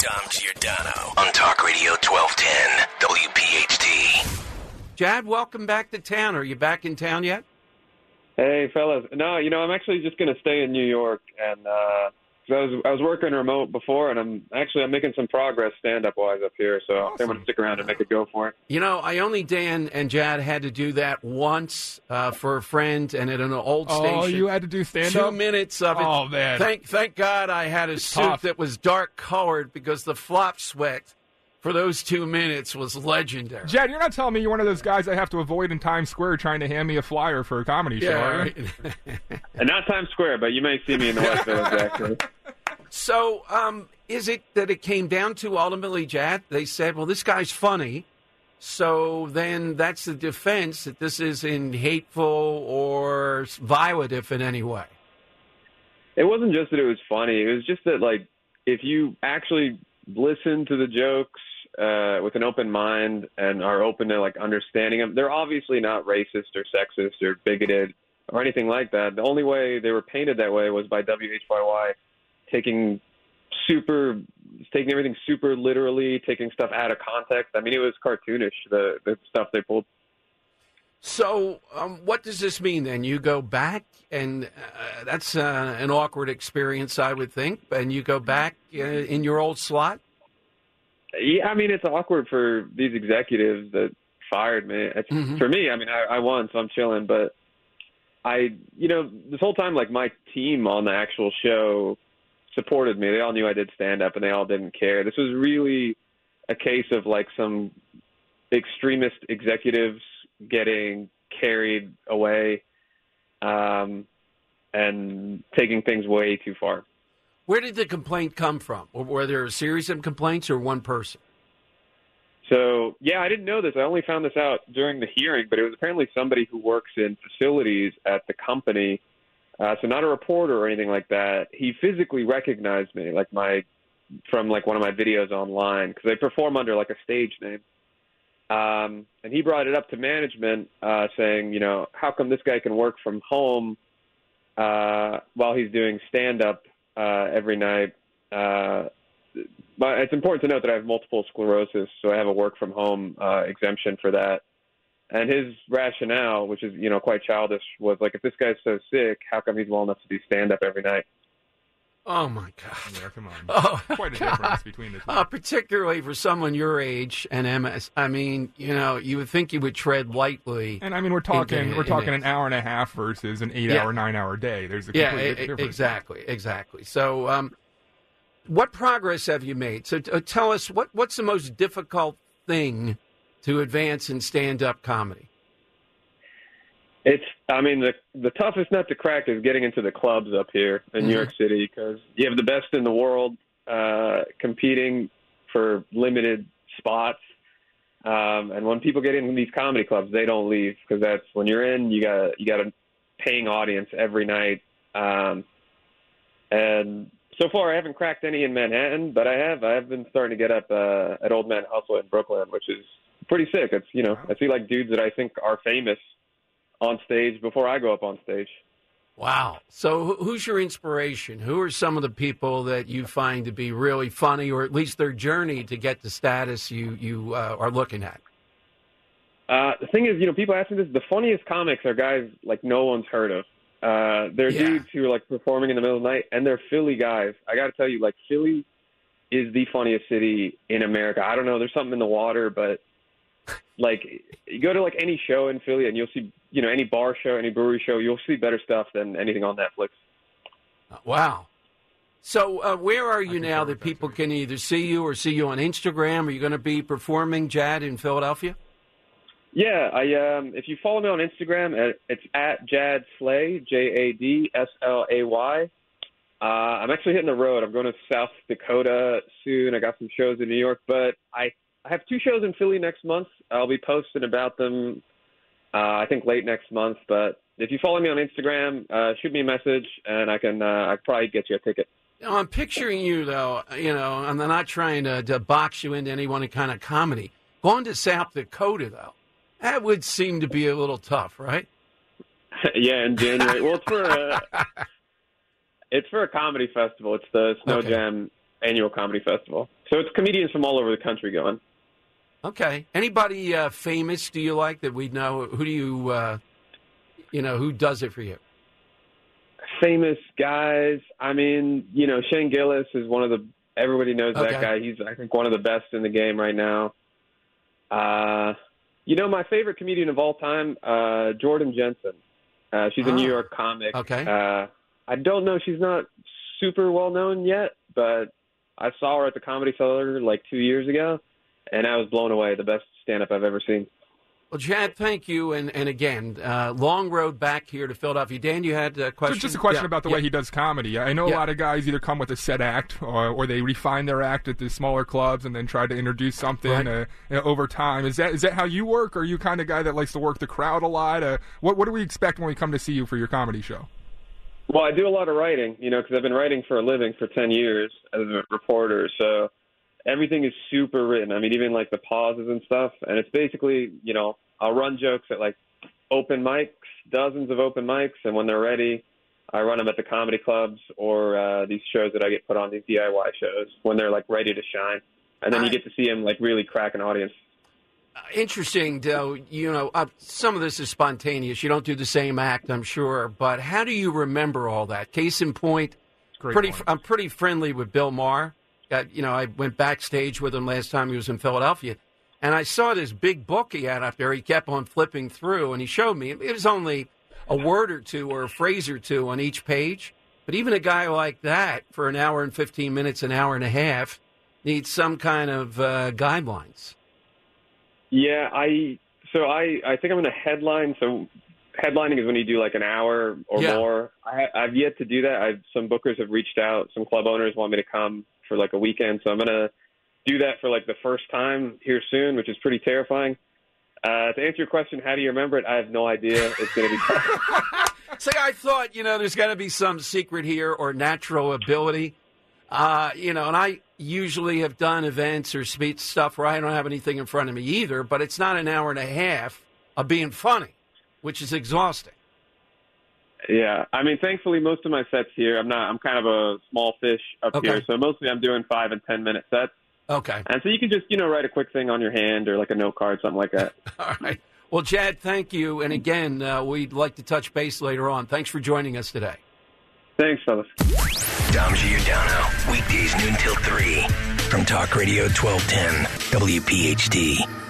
Dom Giordano on Talk Radio 1210 WPHT. Jad, welcome back to town. Are you back in town yet? Hey, fellas. No, you know, I'm actually just going to stay in New York, and uh, 'cause I was I was working remote before, and I'm actually I'm making some progress stand up wise up here, so I think I'm going to stick around and make a go for it. You know, I only Dan and Jad had to do that once uh, for a friend and at an old Oh, station. Oh, you had to do stand Two minutes of it. Oh, man. Thank thank God I had a suit tough. that was dark colored because the flop sweat for those two minutes was legendary. Jad, you're not telling me you're one of those guys I have to avoid in Times Square trying to hand me a flyer for a comedy show, Yeah, are you? right. And not Times Square, but you may see me in the West Village actually. So, um, is it that it came down to ultimately, Jad? They said, well, this guy's funny. So then that's the defense that this isn't hateful or violative in any way. It wasn't just that it was funny. It was just that like if you actually listen to the jokes uh, with an open mind and are open to like understanding them, they're obviously not racist or sexist or bigoted or anything like that. The only way they were painted that way was by WHYY taking super taking everything super literally, taking stuff out of context. I mean, it was cartoonish the the stuff they pulled. So, um, what does this mean then? You go back, and uh, that's uh, an awkward experience, I would think, and you go back uh, in your old slot? Yeah, I mean it's awkward for these executives that fired me. It's, Mhm. For me, I mean I, I won, so I'm chilling. But I, you know, this whole time, like my team on the actual show supported me. They all knew I did stand up, and they all didn't care. This was really a case of like some extremist executives getting carried away um, and taking things way too far. Where did the complaint come from? Were there a series of complaints or one person? So yeah, I didn't know this. I only found this out during the hearing, but it was apparently somebody who works in facilities at the company. Uh, so not a reporter or anything like that. He physically recognized me, like my from like one of my videos online, because I perform under like a stage name. Um, and he brought it up to management, uh, saying, you know, how come this guy can work from home uh, while he's doing stand up uh, every night? Uh, but it's important to note that I have multiple sclerosis, so I have a work from home uh, exemption for that. And his rationale, which is you know quite childish, was like, if this guy's so sick, how come he's well enough to do stand up every night? Oh, my God. Yeah, come on. Oh, Quite a God. difference between the two. Uh, particularly for someone your age and MS. I mean, you know, you would think you would tread lightly. and I mean, we're talking in- we're in talking it. an hour and a half versus an eight Yeah. hour, nine hour day. There's a Yeah, complete difference. exactly, exactly. So, um, what progress have you made? So, t- uh, tell us what what's the most difficult thing to advance in stand up comedy? It's, I mean, the the toughest nut to crack is getting into the clubs up here in New York City because you have the best in the world uh, competing for limited spots. Um, and when people get in these comedy clubs, they don't leave because that's when you're in, you got you got a paying audience every night. Um, and so far, I haven't cracked any in Manhattan, but I have. I have been starting to get up uh, at Old Man Hustle in Brooklyn, which is pretty sick. It's you know, I see like dudes that I think are famous on stage before I go up on stage. Wow. So, who's your inspiration? Who are some of the people that you find to be really funny, or at least their journey to get the status you you uh, are looking at? Uh, the thing is, you know, people ask me this. The funniest comics are guys like no one's heard of. Uh, they're Yeah. dudes who are like performing in the middle of the night, and they're Philly guys. I got to tell you, like Philly is the funniest city in America. I don't know. There's something in the water, but like you go to like any show in Philly and you'll see, you know, any bar show, any brewery show, you'll see better stuff than anything on Netflix. Wow. So, uh, where are you now that people can either see you or see you on Instagram? Are you going to be performing, Jad, in Philadelphia? Yeah, I um, if you follow me on Instagram, uh, it's at Jad Slay, J A D S L A Y. Uh, I'm actually hitting the road. I'm going to South Dakota soon. I got some shows in New York, but I I have two shows in Philly next month. I'll be posting about them. Uh, I think late next month. But if you follow me on Instagram, uh, shoot me a message, and I can uh, I probably get you a ticket. Now, I'm picturing you though. You know, I'm not trying to, to box you into any one kind of comedy. Going to South Dakota though, that would seem to be a little tough, right? yeah, in January. well, it's for a, it's for a comedy festival. It's the Snow Okay. Jam annual comedy festival. So it's comedians from all over the country going. Okay. Anybody uh, famous do you like that we know? Who do you, uh, you know, who does it for you? famous guys. I mean, you know, Shane Gillis is one of the everybody knows Okay. that guy. He's I think one of the best in the game right now. Uh you know, my favorite comedian of all time, uh Jordan Jensen. Uh she's a Oh. New York comic. Okay. Uh I don't know she's not super well known yet, but I saw her at the Comedy Cellar like 2 years ago and I was blown away. The best stand up I've ever seen. Well, Jad, thank you. And and again, uh, long road back here to Philadelphia. Dan, you had a question. So just a question Yeah, about the yeah. way he does comedy. I know Yeah. a lot of guys either come with a set act or, or they refine their act at the smaller clubs and then try to introduce something Right. uh, you know, over time. Is that is that how you work? Or are you kind of guy that likes to work the crowd a lot? Uh, what what do we expect when we come to see you for your comedy show? Well, I do a lot of writing, you know, because I've been writing for a living for 10 years as a reporter. So everything is super written. I mean, even like the pauses and stuff. And it's basically, you know, I'll run jokes at like open mics, dozens of open mics. And when they're ready, I run them at the comedy clubs or uh, these shows that I get put on, these DIY shows, when they're like ready to shine. And then you get to see them like really crack an audience. Interesting, though. You know, uh, some of this is spontaneous. You don't do the same act, I'm sure. But how do you remember all that? Case in point, Great pretty. point. I'm pretty friendly with Bill Maher. Got, you know, I went backstage with him last time he was in Philadelphia, and I saw this big book he had up there. He kept on flipping through, and he showed me it was only a word or two or a phrase or two on each page. But even a guy like that, for an hour and 15 minutes, an hour and a half, needs some kind of uh, guidelines. Yeah, I so I I think I'm going to headline. So headlining is when you do like an hour or Yeah. more. I, I've yet to do that. I've some bookers have reached out. Some club owners want me to come for like a weekend. So I'm to do that for like the first time here soon, which is pretty terrifying. Uh, to answer your question, how do you remember it? I have no idea. It's going to be See, I thought, you know, there's got to be some secret here or natural ability. Uh, you know, and I usually have done events or speech stuff where I don't have anything in front of me either, but it's not an hour and a half of being funny, which is exhausting. Yeah, I mean, thankfully, most of my sets here, I'm not. I'm kind of a small fish up Okay. here, so mostly I'm doing five and ten minute sets. Okay. And so you can just, you know, write a quick thing on your hand or like a note card, something like that. All right. Well, Jad, thank you. And again, uh, we'd like to touch base later on. Thanks for joining us today. Thanks, fellas. Dom Giordano. Weekdays noon till 3. From Talk Radio 1210. WPHT.